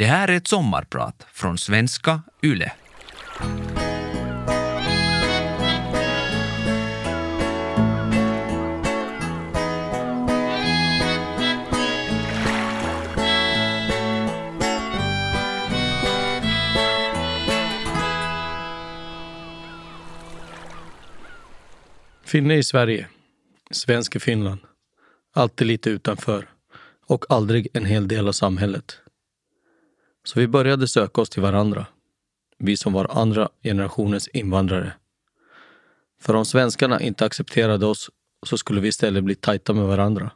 Det här är ett sommarprat från svenska YLE. Finne i Sverige, svensk i Finland. Alltid lite utanför och aldrig en hel del av samhället. Så vi började söka oss till varandra. Vi som var andra generationens invandrare. För om svenskarna inte accepterade oss så skulle vi istället bli tajta med varandra.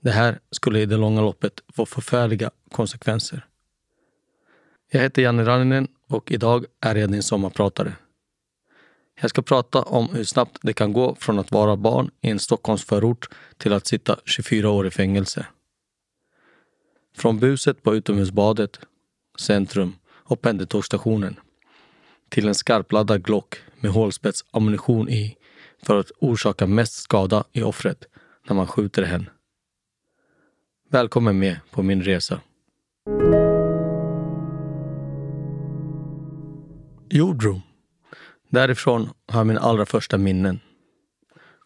Det här skulle i det långa loppet få förfärliga konsekvenser. Jag heter Janne Ranninen och idag är jag din sommarpratare. Jag ska prata om hur snabbt det kan gå från att vara barn i en Stockholmsförort till att sitta 24 år i fängelse. Från buset på utomhusbadet, centrum och pendeltågsstationen till en skarpladdad Glock med hålspetsammunition i för att orsaka mest skada i offret när man skjuter henne. Välkommen med på min resa. Jordro Därifrån har jag mina allra första minnen.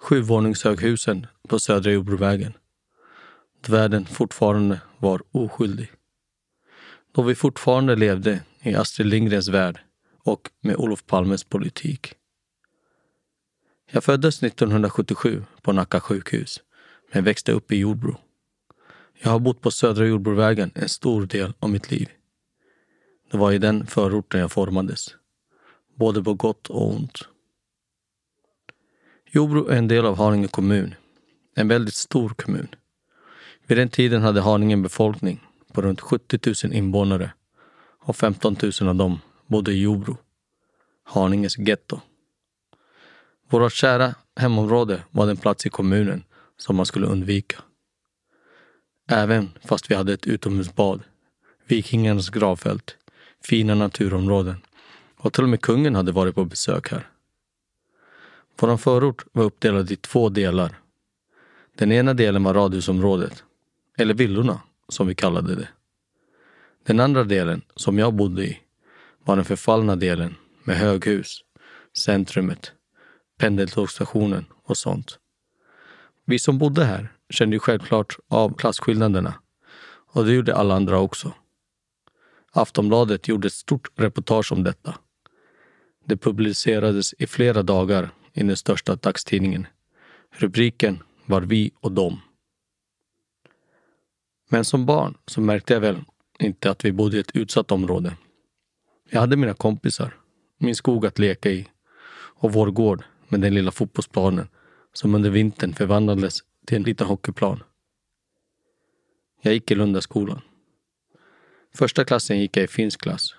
Sjuvåningshöghusen på Södra Jordbrovägen. Då världen fortfarande var oskyldig. Då vi fortfarande levde i Astrid Lindgrens värld och med Olof Palmes politik. Jag föddes 1977 på Nacka sjukhus men växte upp i Jordbro. Jag har bott på Södra Jordbrovägen en stor del av mitt liv. Det var i den förorten jag formades både på gott och ont. Jordbro är en del av Haninge kommun. En väldigt stor kommun. Vid den tiden hade Haninge en befolkning på runt 70 000 invånare och 15 000 av dem bodde i Jordbro, Haninges getto. Vårt kära hemområde var den plats i kommunen som man skulle undvika. Även fast vi hade ett utomhusbad, vikingarnas gravfält, fina naturområden och till och med kungen hade varit på besök här. Vår förort var uppdelad i två delar. Den ena delen var radhusområdet, eller villorna som vi kallade det. Den andra delen, som jag bodde i, var den förfallna delen med höghus, centrumet, pendeltågsstationen och sånt. Vi som bodde här kände ju självklart av klasskillnaderna och det gjorde alla andra också. Aftonbladet gjorde ett stort reportage om detta det publicerades i flera dagar i den största dagstidningen. Rubriken var Vi och dom. Men som barn så märkte jag väl inte att vi bodde i ett utsatt område. Jag hade mina kompisar, min skog att leka i och vår gård med den lilla fotbollsplanen som under vintern förvandlades till en liten hockeyplan. Jag gick i Lundaskolan. Första klassen gick jag i finsk klass.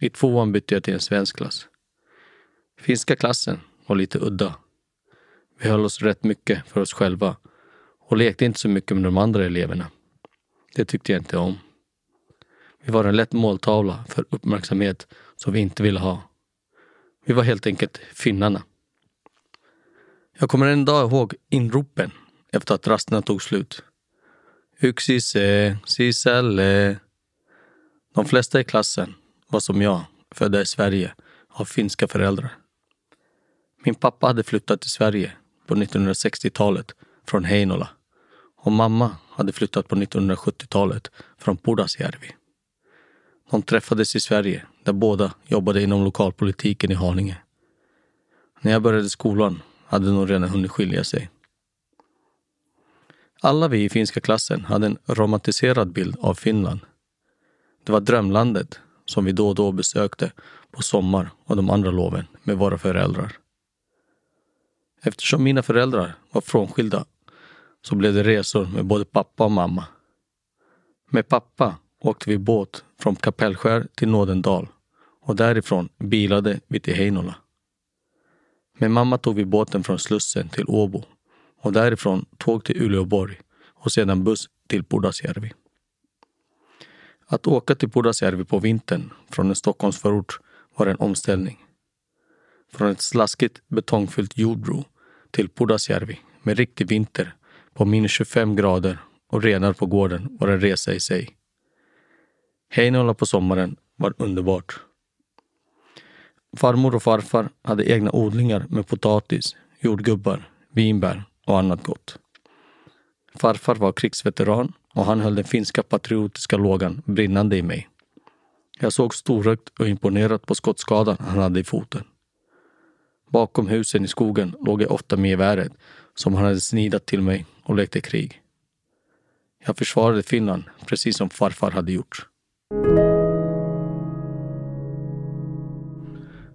I tvåan bytte jag till en svensk klass. Finska klassen var lite udda. Vi höll oss rätt mycket för oss själva och lekte inte så mycket med de andra eleverna. Det tyckte jag inte om. Vi var en lätt måltavla för uppmärksamhet som vi inte ville ha. Vi var helt enkelt finnarna. Jag kommer en dag ihåg inropen efter att rasterna tog slut. Yksise, siselle. De flesta i klassen var som jag, födda i Sverige av finska föräldrar. Min pappa hade flyttat till Sverige på 1960-talet från Heinola och mamma hade flyttat på 1970-talet från Pudasjärvi. De träffades i Sverige där båda jobbade inom lokalpolitiken i Haninge. När jag började skolan hade de redan hunnit skilja sig. Alla vi i finska klassen hade en romantiserad bild av Finland. Det var drömlandet som vi då och då besökte på sommar och de andra loven med våra föräldrar. Eftersom mina föräldrar var frånskilda så blev det resor med både pappa och mamma. Med pappa åkte vi båt från Kapellskär till Nådendal och därifrån bilade vi till Heinola. Med mamma tog vi båten från Slussen till Åbo och därifrån tåg till Uleåborg och sedan buss till Pudasjärvi. Att åka till Pudasjärvi på vintern från en Stockholmsförort var en omställning. Från ett slaskigt betongfyllt jordbro till Pudasjärvi med riktig vinter på minus 25 grader och renar på gården var en resa i sig. Heinola på sommaren var underbart. Farmor och farfar hade egna odlingar med potatis, jordgubbar, vinbär och annat gott. Farfar var krigsveteran och han höll den finska patriotiska lågan brinnande i mig. Jag såg storögt och imponerat på skottskadan han hade i foten. Bakom husen i skogen låg jag ofta med geväret som han hade snidat till mig och lekte krig. Jag försvarade Finland precis som farfar hade gjort.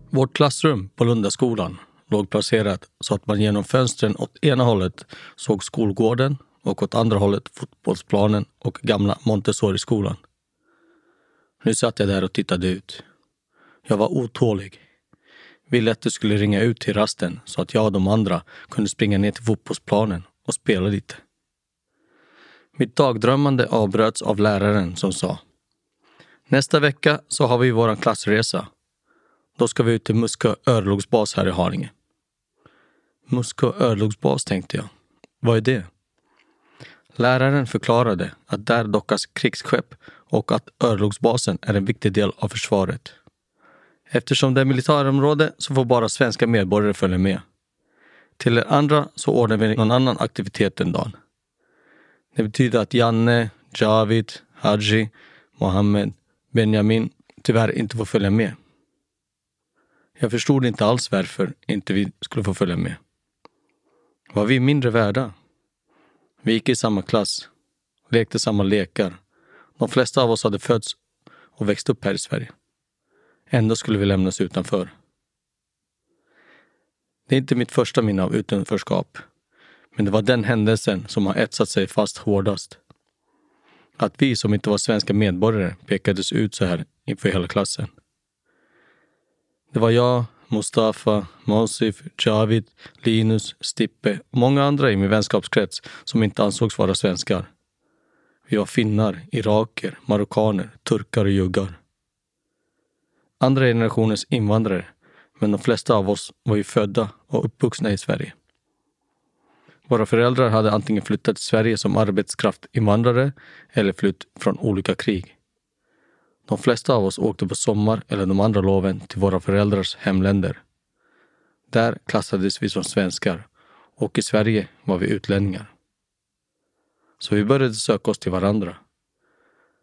Vårt klassrum på Lundaskolan låg placerat så att man genom fönstren åt ena hållet såg skolgården och åt andra hållet fotbollsplanen och gamla Montessori-skolan. Nu satt jag där och tittade ut. Jag var otålig. Ville att det skulle ringa ut till rasten så att jag och de andra kunde springa ner till fotbollsplanen och spela lite. Mitt dagdrömmande avbröts av läraren som sa Nästa vecka så har vi vår klassresa. Då ska vi ut till Muskö örlogsbas här i Haninge. Muskö örlogsbas tänkte jag. Vad är det? Läraren förklarade att där dockas krigsskepp och att örlogsbasen är en viktig del av försvaret. Eftersom det är militärområde så får bara svenska medborgare följa med. Till er andra så ordnar vi någon annan aktivitet den dagen. Det betyder att Janne, Javid, Haji, Mohammed, Benjamin tyvärr inte får följa med. Jag förstod inte alls varför inte vi skulle få följa med. Var vi mindre värda? Vi gick i samma klass, lekte samma lekar. De flesta av oss hade fötts och växt upp här i Sverige. Ändå skulle vi lämnas utanför. Det är inte mitt första minne av utanförskap. Men det var den händelsen som har etsat sig fast hårdast. Att vi som inte var svenska medborgare pekades ut så här inför hela klassen. Det var jag, Mustafa, Monsif, Javid, Linus, Stippe och många andra i min vänskapskrets som inte ansågs vara svenskar. Vi var finnar, iraker, marockaner, turkar och juggar. Andra generationens invandrare, men de flesta av oss var ju födda och uppvuxna i Sverige. Våra föräldrar hade antingen flyttat till Sverige som arbetskraftinvandrare eller flytt från olika krig. De flesta av oss åkte på sommar eller de andra loven till våra föräldrars hemländer. Där klassades vi som svenskar och i Sverige var vi utlänningar. Så vi började söka oss till varandra.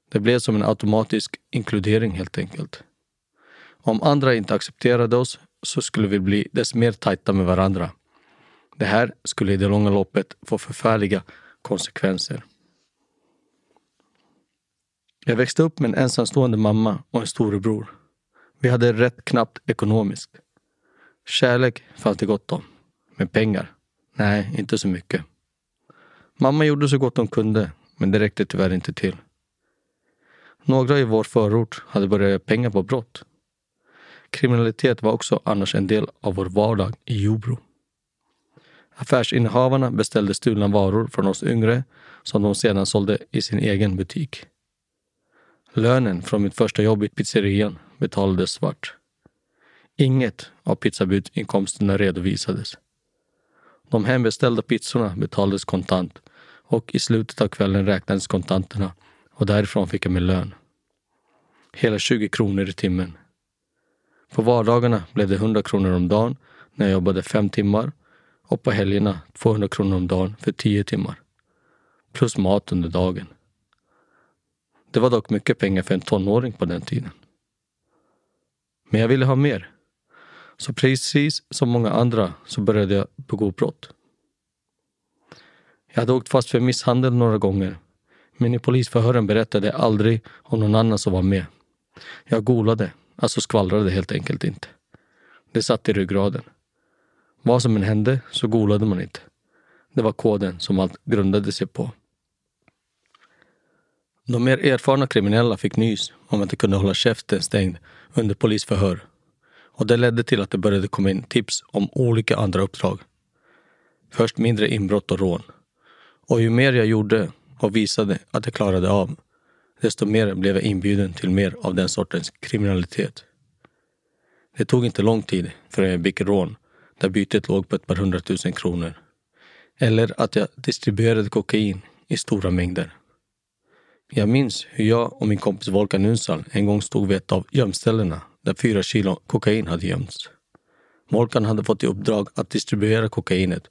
Det blev som en automatisk inkludering helt enkelt. Om andra inte accepterade oss så skulle vi bli dess mer tajta med varandra. Det här skulle i det långa loppet få förfärliga konsekvenser. Jag växte upp med en ensamstående mamma och en storebror. Vi hade rätt knappt ekonomiskt. Kärlek fanns det gott om. Men pengar? Nej, inte så mycket. Mamma gjorde så gott hon kunde, men det räckte tyvärr inte till. Några i vår förort hade börjat göra pengar på brott. Kriminalitet var också annars en del av vår vardag i Jobro. Affärsinnehavarna beställde stulna varor från oss yngre som de sedan sålde i sin egen butik. Lönen från mitt första jobb i pizzerian betalades svart. Inget av pizzabudinkomsterna redovisades. De hembeställda pizzorna betalades kontant och i slutet av kvällen räknades kontanterna och därifrån fick jag min lön. Hela 20 kronor i timmen. På vardagarna blev det 100 kronor om dagen när jag jobbade fem timmar och på helgerna 200 kronor om dagen för 10 timmar. Plus mat under dagen. Det var dock mycket pengar för en tonåring på den tiden. Men jag ville ha mer. Så precis som många andra så började jag begå brott. Jag hade åkt fast för misshandel några gånger. Men i polisförhören berättade jag aldrig om någon annan som var med. Jag golade, alltså skvallrade helt enkelt inte. Det satt i ryggraden. Vad som än hände så golade man inte. Det var koden som allt grundade sig på. De mer erfarna kriminella fick nys om att de kunde hålla käften stängd under polisförhör. Och det ledde till att det började komma in tips om olika andra uppdrag. Först mindre inbrott och rån. Och ju mer jag gjorde och visade att jag klarade av, desto mer blev jag inbjuden till mer av den sortens kriminalitet. Det tog inte lång tid förrän jag begick rån där bytet låg på ett par hundratusen kronor. Eller att jag distribuerade kokain i stora mängder. Jag minns hur jag och min kompis Volkan Unsal en gång stod vid ett av gömställena där fyra kilo kokain hade gömts. Volkan hade fått i uppdrag att distribuera kokainet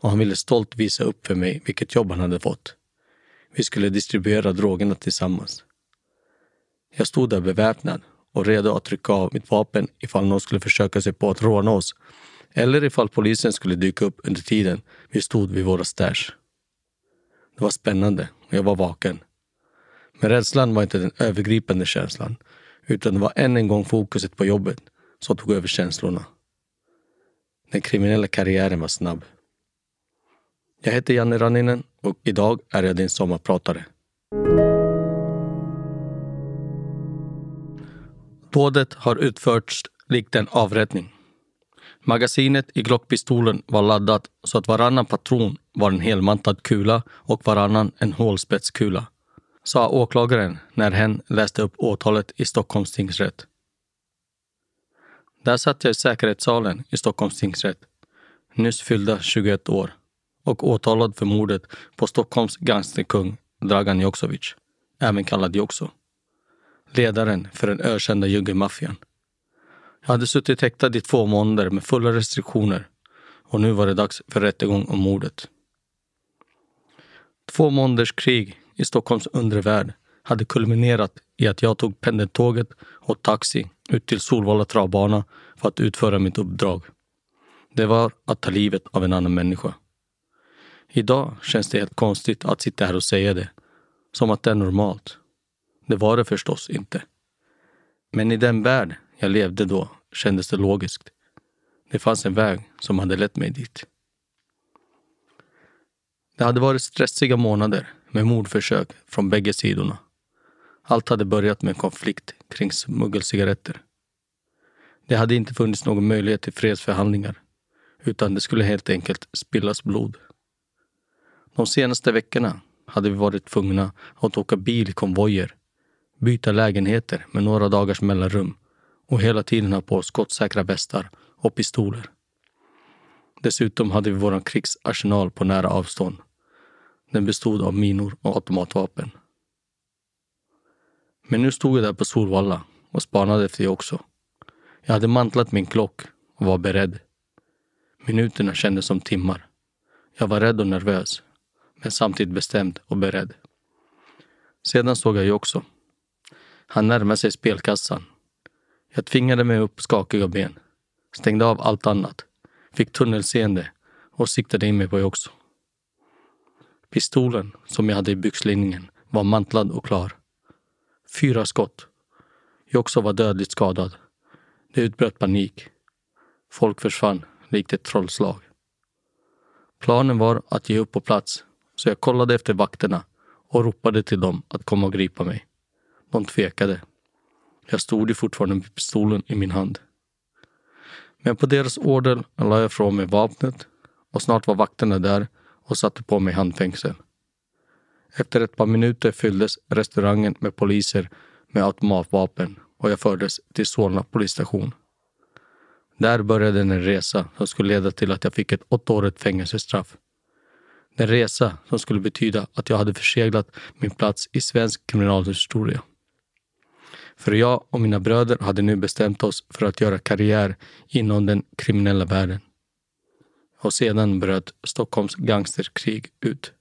och han ville stolt visa upp för mig vilket jobb han hade fått. Vi skulle distribuera drogerna tillsammans. Jag stod där beväpnad och redo att trycka av mitt vapen ifall någon skulle försöka sig på att råna oss eller ifall polisen skulle dyka upp under tiden vi stod vid våra stash. Det var spännande och jag var vaken. Men rädslan var inte den övergripande känslan utan det var än en gång fokuset på jobbet som tog över känslorna. Den kriminella karriären var snabb. Jag heter Janne Ranninen och idag är jag din sommarpratare. Dådet har utförts likt en avrättning. Magasinet i Glockpistolen var laddat så att varannan patron var en helmantad kula och varannan en hålspetskula, sa åklagaren när hen läste upp åtalet i Stockholms tingsrätt. Där satt jag i säkerhetssalen i Stockholms tingsrätt, nyss fyllda 21 år och åtalad för mordet på Stockholms gangsterkung Dragan Joksovic, även kallad Jokso. Ledaren för den ökända juggemaffian. Jag hade suttit häktad i två månader med fulla restriktioner och nu var det dags för rättegång om mordet. Två månaders krig i Stockholms undre värld hade kulminerat i att jag tog pendeltåget och taxi ut till Solvalla travbana för att utföra mitt uppdrag. Det var att ta livet av en annan människa. Idag känns det helt konstigt att sitta här och säga det. Som att det är normalt. Det var det förstås inte. Men i den värld jag levde då kändes det logiskt. Det fanns en väg som hade lett mig dit. Det hade varit stressiga månader med mordförsök från bägge sidorna. Allt hade börjat med en konflikt kring smuggelcigaretter. Det hade inte funnits någon möjlighet till fredsförhandlingar utan det skulle helt enkelt spillas blod. De senaste veckorna hade vi varit tvungna att åka bil i konvojer, byta lägenheter med några dagars mellanrum och hela tiden ha på skottsäkra västar och pistoler. Dessutom hade vi vår krigsarsenal på nära avstånd. Den bestod av minor och automatvapen. Men nu stod jag där på Solvalla och spanade efter det också. Jag hade mantlat min klock och var beredd. Minuterna kändes som timmar. Jag var rädd och nervös, men samtidigt bestämd och beredd. Sedan såg jag ju också. Han närmade sig spelkassan. Jag tvingade mig upp skakiga ben, stängde av allt annat, fick tunnelseende och siktade in mig på också. Pistolen som jag hade i byxlinningen var mantlad och klar. Fyra skott. Jag också var dödligt skadad. Det utbröt panik. Folk försvann likt ett trollslag. Planen var att ge upp på plats, så jag kollade efter vakterna och ropade till dem att komma och gripa mig. De tvekade. Jag stod ju fortfarande med pistolen i min hand. Men på deras order la jag från mig vapnet och snart var vakterna där och satte på mig handfängsel. Efter ett par minuter fylldes restaurangen med poliser med automatvapen och jag fördes till Solna polisstation. Där började en resa som skulle leda till att jag fick ett åttaårigt fängelsestraff. En resa som skulle betyda att jag hade förseglat min plats i svensk kriminalhistoria. För jag och mina bröder hade nu bestämt oss för att göra karriär inom den kriminella världen. Och sedan bröt Stockholms gangsterkrig ut.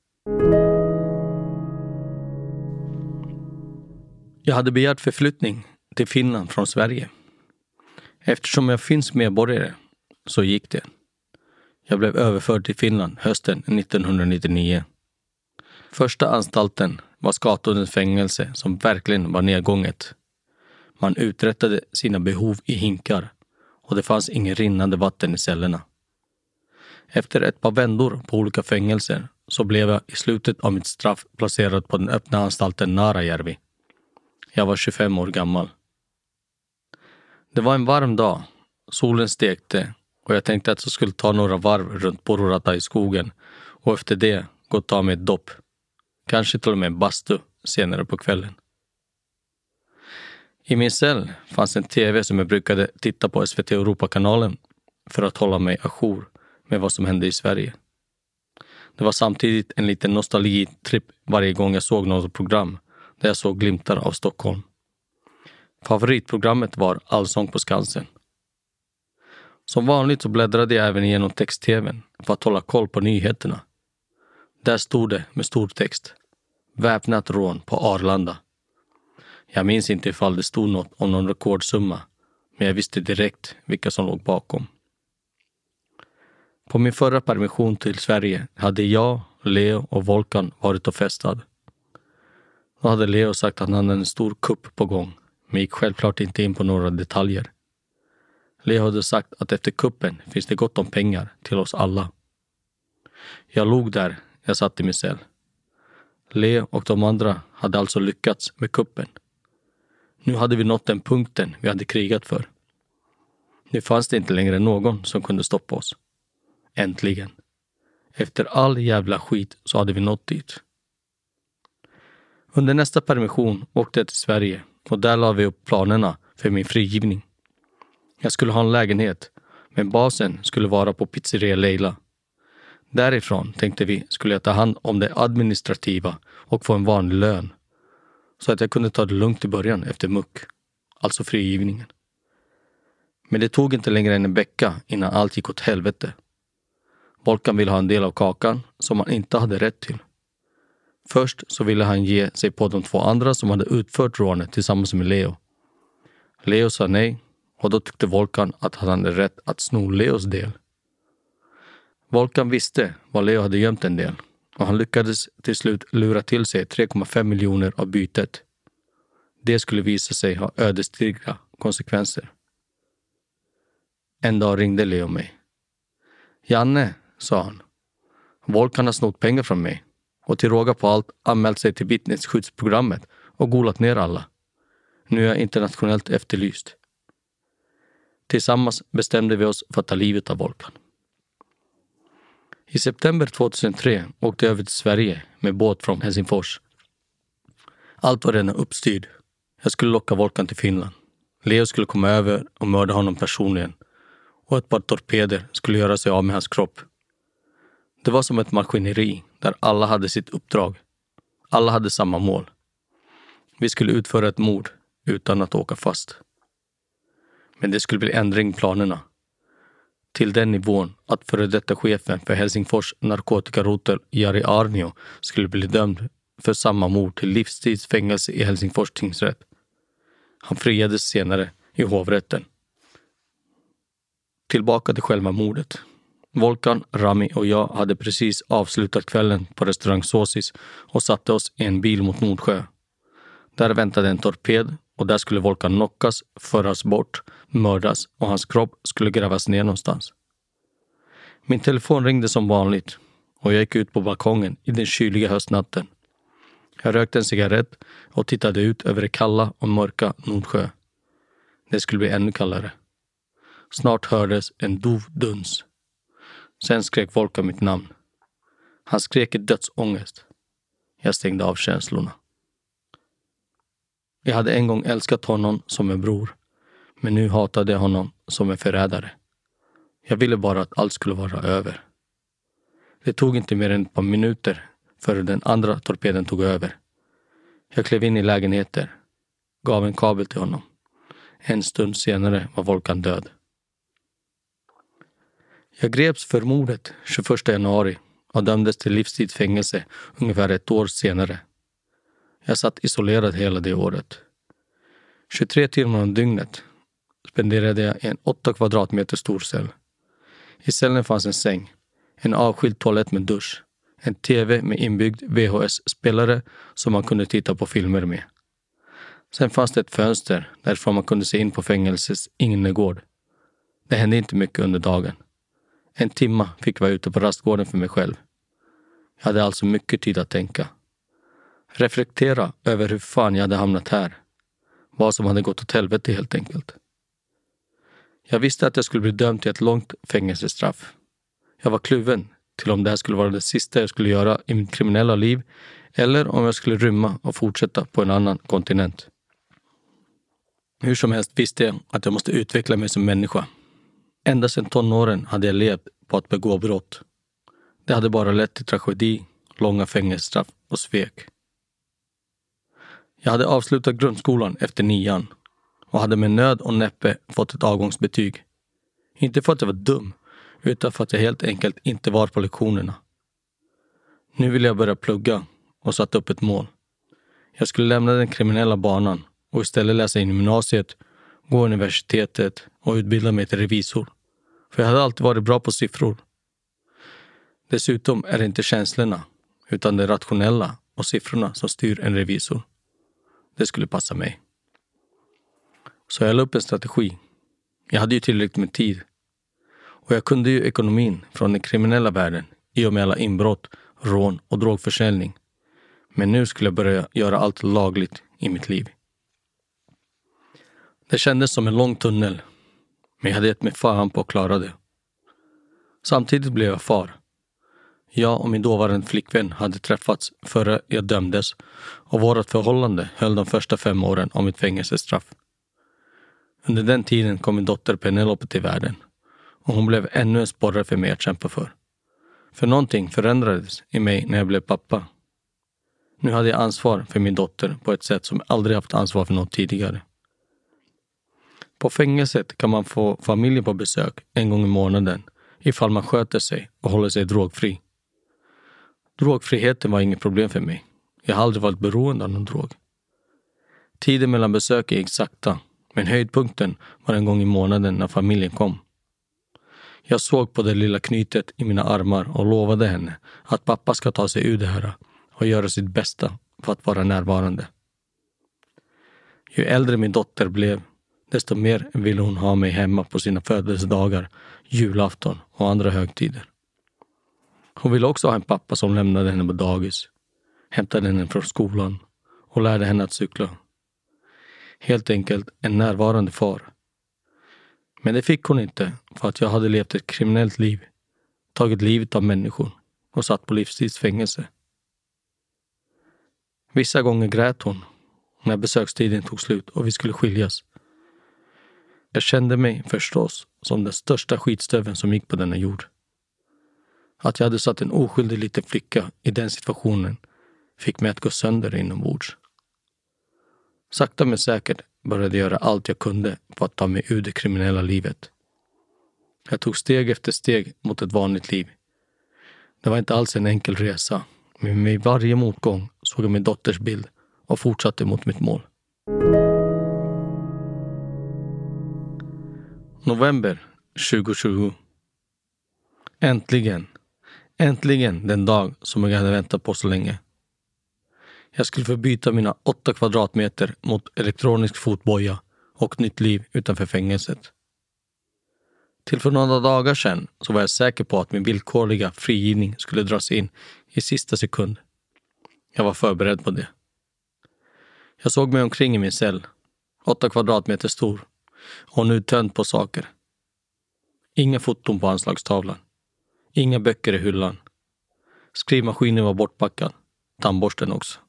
Jag hade begärt förflyttning till Finland från Sverige. Eftersom jag finns medborgare så gick det. Jag blev överförd till Finland hösten 1999. Första anstalten var Skatudden fängelse som verkligen var nedgånget. Man uträttade sina behov i hinkar och det fanns inget rinnande vatten i cellerna. Efter ett par vändor på olika fängelser så blev jag i slutet av mitt straff placerad på den öppna anstalten Narajärvi. Jag var 25 år gammal. Det var en varm dag. Solen stekte och jag tänkte att jag skulle ta några varv runt Pororata i skogen och efter det gå och ta mig ett dopp. Kanske till och med en bastu senare på kvällen. I min cell fanns en tv som jag brukade titta på SVT Europakanalen för att hålla mig ajour med vad som hände i Sverige. Det var samtidigt en liten nostalgitripp varje gång jag såg något program där jag såg glimtar av Stockholm. Favoritprogrammet var Allsång på Skansen. Som vanligt så bläddrade jag även igenom text-tvn för att hålla koll på nyheterna. Där stod det med stor text. Väpnat rån på Arlanda. Jag minns inte ifall det stod något om någon rekordsumma, men jag visste direkt vilka som låg bakom. På min förra permission till Sverige hade jag, Leo och Volkan varit och festat. Då hade Leo sagt att han hade en stor kupp på gång, men gick självklart inte in på några detaljer. Leo hade sagt att efter kuppen finns det gott om pengar till oss alla. Jag log där jag satt i min cell. Leo och de andra hade alltså lyckats med kuppen. Nu hade vi nått den punkten vi hade krigat för. Nu fanns det inte längre någon som kunde stoppa oss. Äntligen. Efter all jävla skit så hade vi nått dit. Under nästa permission åkte jag till Sverige och där la vi upp planerna för min frigivning. Jag skulle ha en lägenhet, men basen skulle vara på pizzeria Leila. Därifrån, tänkte vi, skulle jag ta hand om det administrativa och få en vanlig lön. Så att jag kunde ta det lugnt i början efter muck, alltså frigivningen. Men det tog inte längre än en vecka innan allt gick åt helvete. Volkan ville ha en del av kakan som han inte hade rätt till. Först så ville han ge sig på de två andra som hade utfört rånet tillsammans med Leo. Leo sa nej och då tyckte Volkan att han hade rätt att sno Leos del. Volkan visste var Leo hade gömt en del och han lyckades till slut lura till sig 3,5 miljoner av bytet. Det skulle visa sig ha ödesdigra konsekvenser. En dag ringde Leo mig. Janne, sa han. Volkan har snott pengar från mig och till råga på allt anmält sig till vittnesskyddsprogrammet och golat ner alla. Nu är jag internationellt efterlyst. Tillsammans bestämde vi oss för att ta livet av Volkan. I september 2003 åkte jag över till Sverige med båt från Helsingfors. Allt var redan uppstyrt. Jag skulle locka Volkan till Finland. Leo skulle komma över och mörda honom personligen. Och ett par torpeder skulle göra sig av med hans kropp. Det var som ett maskineri där alla hade sitt uppdrag. Alla hade samma mål. Vi skulle utföra ett mord utan att åka fast. Men det skulle bli ändring i planerna. Till den nivån att före detta chefen för Helsingfors narkotikarotel Jari Arnio skulle bli dömd för samma mord till livstidsfängelse i Helsingfors tingsrätt. Han friades senare i hovrätten. Tillbaka till själva mordet. Volkan, Rami och jag hade precis avslutat kvällen på restaurang Sosis och satte oss i en bil mot Nordsjö. Där väntade en torped och där skulle Volkan knockas, föras bort, mördas och hans kropp skulle grävas ner någonstans. Min telefon ringde som vanligt och jag gick ut på balkongen i den kyliga höstnatten. Jag rökte en cigarett och tittade ut över det kalla och mörka Nordsjö. Det skulle bli ännu kallare. Snart hördes en dov duns. Sen skrek Volkan mitt namn. Han skrek i dödsångest. Jag stängde av känslorna. Jag hade en gång älskat honom som en bror, men nu hatade jag honom som en förrädare. Jag ville bara att allt skulle vara över. Det tog inte mer än ett par minuter förrän den andra torpeden tog över. Jag klev in i lägenheter, gav en kabel till honom. En stund senare var Volkan död. Jag greps för mordet 21 januari och dömdes till livstidsfängelse ungefär ett år senare. Jag satt isolerad hela det året. 23 timmar om dygnet spenderade jag i en 8 kvadratmeter stor cell. I cellen fanns en säng, en avskild toalett med dusch, en tv med inbyggd VHS-spelare som man kunde titta på filmer med. Sen fanns det ett fönster därifrån man kunde se in på fängelsets innergård. Det hände inte mycket under dagen. En timma fick jag vara ute på rastgården för mig själv. Jag hade alltså mycket tid att tänka. Reflektera över hur fan jag hade hamnat här. Vad som hade gått åt helvete helt enkelt. Jag visste att jag skulle bli dömd till ett långt fängelsestraff. Jag var kluven till om det här skulle vara det sista jag skulle göra i mitt kriminella liv eller om jag skulle rymma och fortsätta på en annan kontinent. Hur som helst visste jag att jag måste utveckla mig som människa. Ända sedan tonåren hade jag levt på att begå brott. Det hade bara lett till tragedi, långa fängelsestraff och svek. Jag hade avslutat grundskolan efter nian och hade med nöd och näppe fått ett avgångsbetyg. Inte för att jag var dum, utan för att jag helt enkelt inte var på lektionerna. Nu ville jag börja plugga och satte upp ett mål. Jag skulle lämna den kriminella banan och istället läsa in gymnasiet, gå universitetet och utbilda mig till revisor. För jag hade alltid varit bra på siffror. Dessutom är det inte känslorna, utan det rationella och siffrorna som styr en revisor. Det skulle passa mig. Så jag la upp en strategi. Jag hade ju tillräckligt med tid. Och jag kunde ju ekonomin från den kriminella världen i och med alla inbrott, rån och drogförsäljning. Men nu skulle jag börja göra allt lagligt i mitt liv. Det kändes som en lång tunnel, men jag hade gett mig fan på att klara det. Samtidigt blev jag far. Jag och min dåvarande flickvän hade träffats före jag dömdes och vårt förhållande höll de första fem åren av mitt fängelsestraff. Under den tiden kom min dotter Penelope till världen och hon blev ännu en sporre för mig att kämpa för. För någonting förändrades i mig när jag blev pappa. Nu hade jag ansvar för min dotter på ett sätt som jag aldrig haft ansvar för något tidigare. På fängelset kan man få familjen på besök en gång i månaden ifall man sköter sig och håller sig drogfri. Drogfriheten var inget problem för mig. Jag har aldrig varit beroende av någon drog. Tiden mellan besöken gick sakta, men höjdpunkten var en gång i månaden när familjen kom. Jag såg på det lilla knytet i mina armar och lovade henne att pappa ska ta sig ur det här och göra sitt bästa för att vara närvarande. Ju äldre min dotter blev, desto mer ville hon ha mig hemma på sina födelsedagar, julafton och andra högtider. Hon ville också ha en pappa som lämnade henne på dagis, hämtade henne från skolan och lärde henne att cykla. Helt enkelt en närvarande far. Men det fick hon inte för att jag hade levt ett kriminellt liv, tagit livet av människor och satt på livstidsfängelse. Vissa gånger grät hon när besökstiden tog slut och vi skulle skiljas. Jag kände mig förstås som den största skitstöven som gick på denna jord. Att jag hade satt en oskyldig liten flicka i den situationen fick mig att gå sönder inombords. Sakta men säkert började jag göra allt jag kunde för att ta mig ur det kriminella livet. Jag tog steg efter steg mot ett vanligt liv. Det var inte alls en enkel resa, men med varje motgång såg jag min dotters bild och fortsatte mot mitt mål. November 2020. Äntligen Äntligen den dag som jag hade väntat på så länge. Jag skulle få byta mina åtta kvadratmeter mot elektronisk fotboja och nytt liv utanför fängelset. Till för några dagar sedan så var jag säker på att min villkorliga frigivning skulle dras in i sista sekund. Jag var förberedd på det. Jag såg mig omkring i min cell, åtta kvadratmeter stor och nu tönt på saker. Inga foton på anslagstavlan. Inga böcker i hyllan. Skrivmaskinen var bortpackad. Tandborsten också.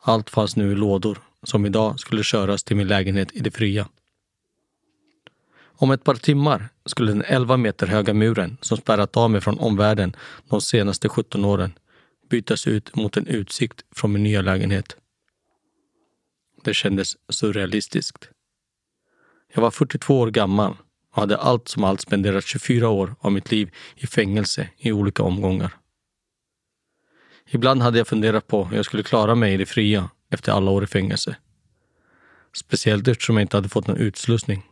Allt fanns nu i lådor som idag skulle köras till min lägenhet i det fria. Om ett par timmar skulle den 11 meter höga muren som spärrat av mig från omvärlden de senaste 17 åren bytas ut mot en utsikt från min nya lägenhet. Det kändes surrealistiskt. Jag var 42 år gammal och hade allt som allt spenderat 24 år av mitt liv i fängelse i olika omgångar. Ibland hade jag funderat på hur jag skulle klara mig i det fria efter alla år i fängelse. Speciellt eftersom jag inte hade fått någon utslussning.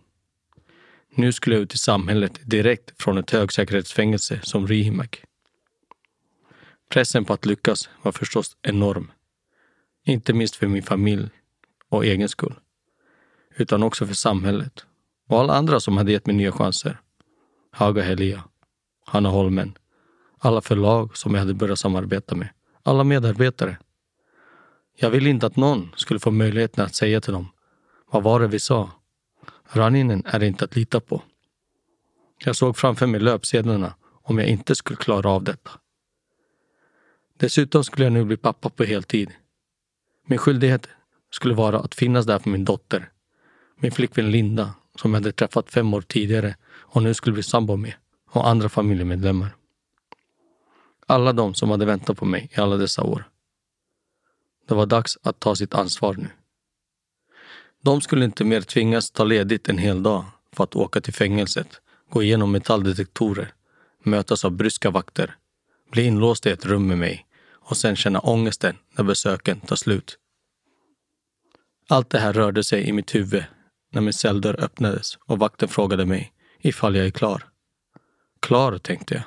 Nu skulle jag ut i samhället direkt från ett högsäkerhetsfängelse som Rihimäki. Pressen på att lyckas var förstås enorm. Inte minst för min familj och egen skull. Utan också för samhället och alla andra som hade gett mig nya chanser. Haga Helia, Hanna Holmen, alla förlag som jag hade börjat samarbeta med, alla medarbetare. Jag ville inte att någon skulle få möjligheten att säga till dem, vad var det vi sa? Raninen är inte att lita på. Jag såg framför mig löpsedlarna om jag inte skulle klara av detta. Dessutom skulle jag nu bli pappa på heltid. Min skyldighet skulle vara att finnas där för min dotter, min flickvän Linda som jag hade träffat fem år tidigare och nu skulle bli sambo med och andra familjemedlemmar. Alla de som hade väntat på mig i alla dessa år. Det var dags att ta sitt ansvar nu. De skulle inte mer tvingas ta ledigt en hel dag för att åka till fängelset, gå igenom metalldetektorer, mötas av bryska vakter, bli inlåsta i ett rum med mig och sen känna ångesten när besöken tar slut. Allt det här rörde sig i mitt huvud när min celldörr öppnades och vakten frågade mig ifall jag är klar. Klar, tänkte jag.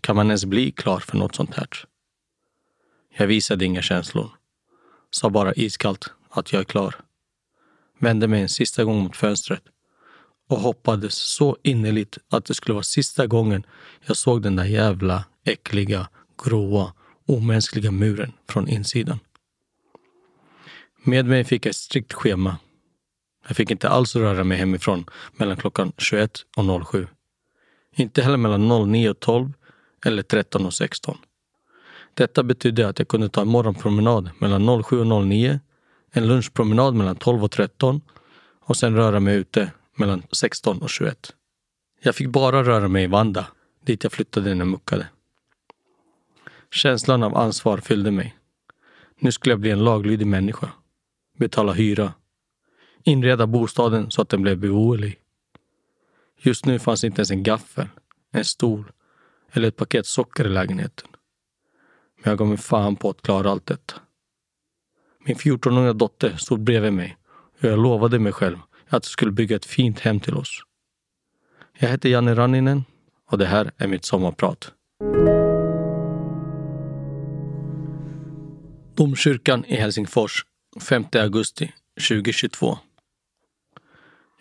Kan man ens bli klar för något sånt här? Jag visade inga känslor. Sa bara iskallt att jag är klar. Vände mig en sista gång mot fönstret och hoppades så innerligt att det skulle vara sista gången jag såg den där jävla äckliga, gråa, omänskliga muren från insidan. Med mig fick jag ett strikt schema. Jag fick inte alls röra mig hemifrån mellan klockan 21 och 07. Inte heller mellan 09 och 12 eller 13 och 16. Detta betydde att jag kunde ta en morgonpromenad mellan 07 och 09, en lunchpromenad mellan 12 och 13 och sen röra mig ute mellan 16 och 21. Jag fick bara röra mig i Vanda, dit jag flyttade när jag muckade. Känslan av ansvar fyllde mig. Nu skulle jag bli en laglydig människa. Betala hyra. Inreda bostaden så att den blev beboelig. Just nu fanns inte ens en gaffel, en stol eller ett paket socker i lägenheten. Men jag gav mig fan på att klara allt detta. Min 14-åriga dotter stod bredvid mig och jag lovade mig själv att jag skulle bygga ett fint hem till oss. Jag heter Janne Ranninen och det här är mitt sommarprat. Domkyrkan i Helsingfors 5 augusti 2022.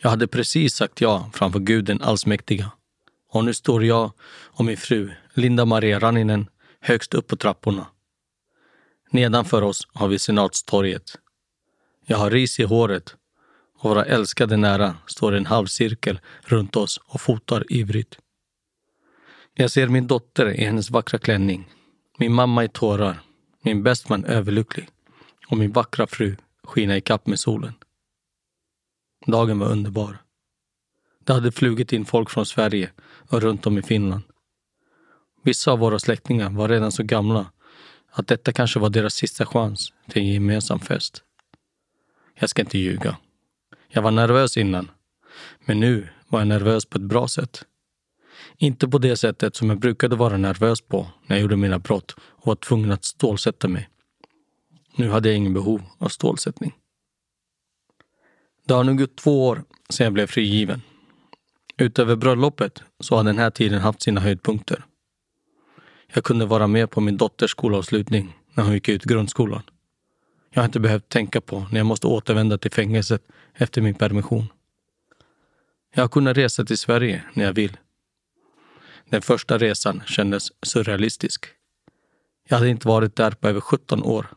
Jag hade precis sagt ja framför Gud den allsmäktiga. Och nu står jag och min fru, Linda Maria Ranninen, högst upp på trapporna. Nedanför oss har vi Senatstorget. Jag har ris i håret och våra älskade nära står i en halvcirkel runt oss och fotar ivrigt. Jag ser min dotter i hennes vackra klänning, min mamma i tårar, min bästman överlycklig och min vackra fru skina i kapp med solen. Dagen var underbar. Det hade flugit in folk från Sverige och runt om i Finland. Vissa av våra släktingar var redan så gamla att detta kanske var deras sista chans till en gemensam fest. Jag ska inte ljuga. Jag var nervös innan. Men nu var jag nervös på ett bra sätt. Inte på det sättet som jag brukade vara nervös på när jag gjorde mina brott och var tvungen att stålsätta mig. Nu hade jag ingen behov av stålsättning. Det har nu gått två år sedan jag blev frigiven. Utöver bröllopet så har den här tiden haft sina höjdpunkter. Jag kunde vara med på min dotters skolavslutning när hon gick ut grundskolan. Jag har inte behövt tänka på när jag måste återvända till fängelset efter min permission. Jag har kunnat resa till Sverige när jag vill. Den första resan kändes surrealistisk. Jag hade inte varit där på över 17 år.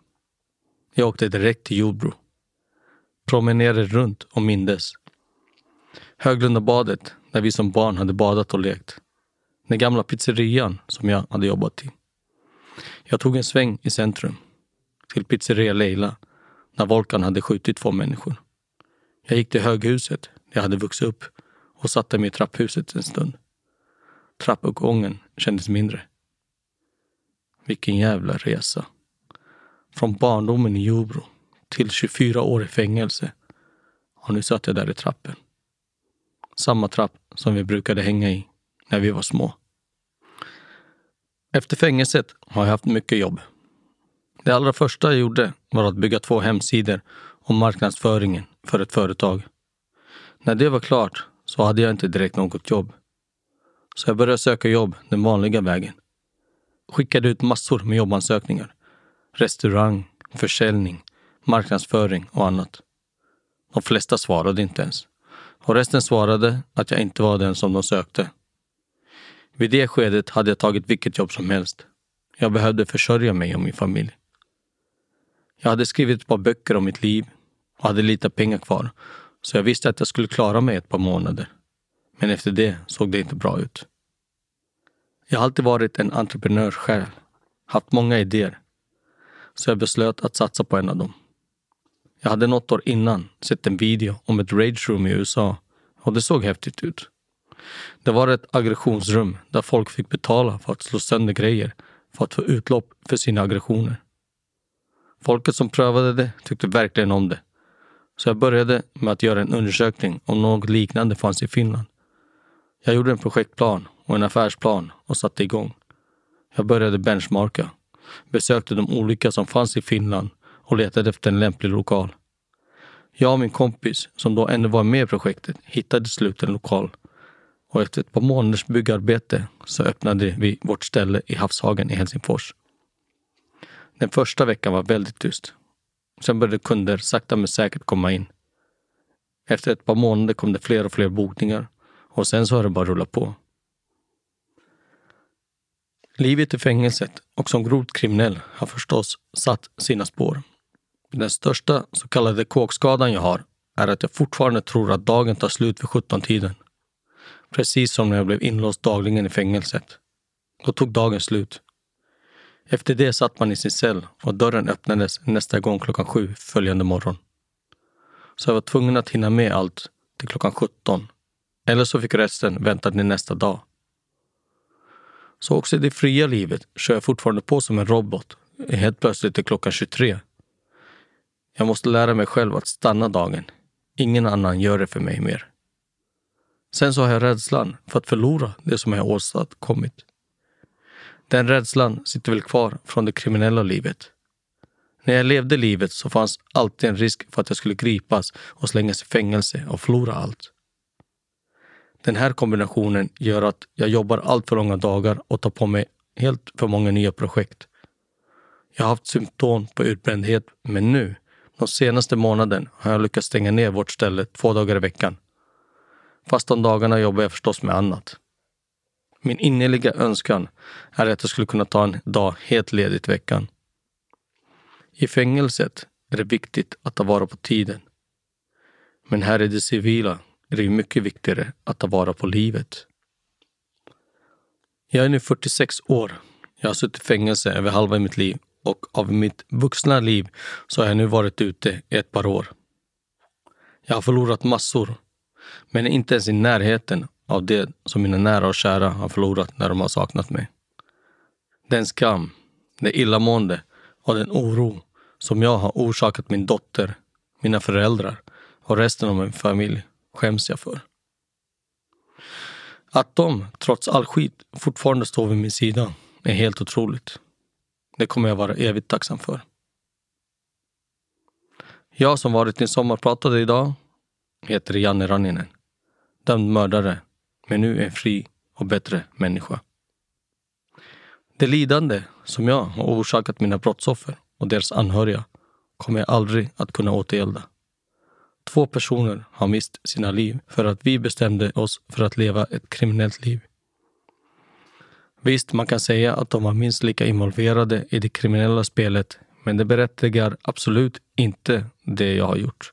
Jag åkte direkt till Jordbro. Promenerade runt och mindes. Höglunda badet, där vi som barn hade badat och lekt. Den gamla pizzerian som jag hade jobbat i. Jag tog en sväng i centrum till pizzeria Leila när Volkan hade skjutit två människor. Jag gick till höghuset där jag hade vuxit upp och satte mig i trapphuset en stund. Trappuppgången kändes mindre. Vilken jävla resa. Från barndomen i Jordbro till 24 år i fängelse. Och nu satt jag där i trappen. Samma trapp som vi brukade hänga i när vi var små. Efter fängelset har jag haft mycket jobb. Det allra första jag gjorde var att bygga två hemsidor om marknadsföringen för ett företag. När det var klart så hade jag inte direkt något jobb. Så jag började söka jobb den vanliga vägen. Skickade ut massor med jobbansökningar. Restaurang, försäljning, marknadsföring och annat. De flesta svarade inte ens. Och resten svarade att jag inte var den som de sökte. Vid det skedet hade jag tagit vilket jobb som helst. Jag behövde försörja mig och min familj. Jag hade skrivit ett par böcker om mitt liv och hade lite pengar kvar. Så jag visste att jag skulle klara mig ett par månader. Men efter det såg det inte bra ut. Jag har alltid varit en entreprenör själv. Haft många idéer. Så jag beslöt att satsa på en av dem. Jag hade något år innan sett en video om ett rage room i USA och det såg häftigt ut. Det var ett aggressionsrum där folk fick betala för att slå sönder grejer för att få utlopp för sina aggressioner. Folket som prövade det tyckte verkligen om det. Så jag började med att göra en undersökning om något liknande fanns i Finland. Jag gjorde en projektplan och en affärsplan och satte igång. Jag började benchmarka, besökte de olika som fanns i Finland och letade efter en lämplig lokal. Jag och min kompis, som då ännu var med i projektet, hittade till slut en lokal och efter ett par månaders byggarbete så öppnade vi vårt ställe i Havshagen i Helsingfors. Den första veckan var väldigt tyst. Sen började kunder sakta men säkert komma in. Efter ett par månader kom det fler och fler bokningar och sen så har det bara rullat på. Livet i fängelset och som grovt kriminell har förstås satt sina spår. Den största så kallade kåkskadan jag har är att jag fortfarande tror att dagen tar slut vid 17-tiden. Precis som när jag blev inlåst dagligen i fängelset. Då tog dagen slut. Efter det satt man i sin cell och dörren öppnades nästa gång klockan sju följande morgon. Så jag var tvungen att hinna med allt till klockan 17. Eller så fick resten vänta till nästa dag. Så också i det fria livet kör jag fortfarande på som en robot. Helt plötsligt är klockan 23. Jag måste lära mig själv att stanna dagen. Ingen annan gör det för mig mer. Sen så har jag rädslan för att förlora det som jag åstadkommit. Den rädslan sitter väl kvar från det kriminella livet. När jag levde livet så fanns alltid en risk för att jag skulle gripas och slängas i fängelse och förlora allt. Den här kombinationen gör att jag jobbar allt för långa dagar och tar på mig helt för många nya projekt. Jag har haft symptom på utbrändhet, men nu, de senaste månaden, har jag lyckats stänga ner vårt ställe två dagar i veckan. Fast de dagarna jobbar jag förstås med annat. Min innerliga önskan är att jag skulle kunna ta en dag helt ledigt i veckan. I fängelset är det viktigt att ta vara på tiden. Men här i det civila är det mycket viktigare att ta vara på livet. Jag är nu 46 år. Jag har suttit i fängelse över halva mitt liv och av mitt vuxna liv så har jag nu varit ute i ett par år. Jag har förlorat massor, men inte ens i närheten av det som mina nära och kära har förlorat när de har saknat mig. Den skam, det illamående och den oro som jag har orsakat min dotter, mina föräldrar och resten av min familj skäms jag för. Att de, trots all skit, fortfarande står vid min sida är helt otroligt. Det kommer jag vara evigt tacksam för. Jag som varit din sommarpratare idag heter Janne Ranninen. Dömd mördare, men nu en fri och bättre människa. Det lidande som jag har orsakat mina brottsoffer och deras anhöriga kommer jag aldrig att kunna återgälda. Två personer har mist sina liv för att vi bestämde oss för att leva ett kriminellt liv. Visst, man kan säga att de var minst lika involverade i det kriminella spelet, men det berättigar absolut inte det jag har gjort.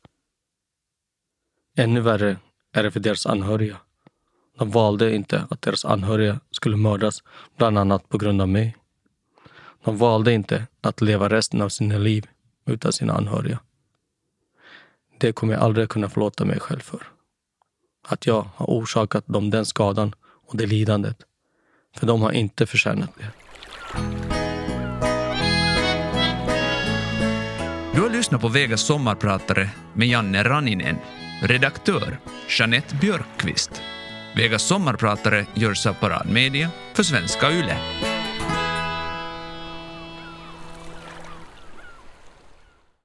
Ännu värre är det för deras anhöriga. De valde inte att deras anhöriga skulle mördas, bland annat på grund av mig. De valde inte att leva resten av sina liv utan sina anhöriga. Det kommer jag aldrig kunna förlåta mig själv för. Att jag har orsakat dem den skadan och det lidandet. För de har inte förtjänat det. Du har lyssnat på Vegas sommarpratare med Janne Raninen. Redaktör Jeanette Björkqvist. Vegas sommarpratare görs av Parad Media för Svenska Yle.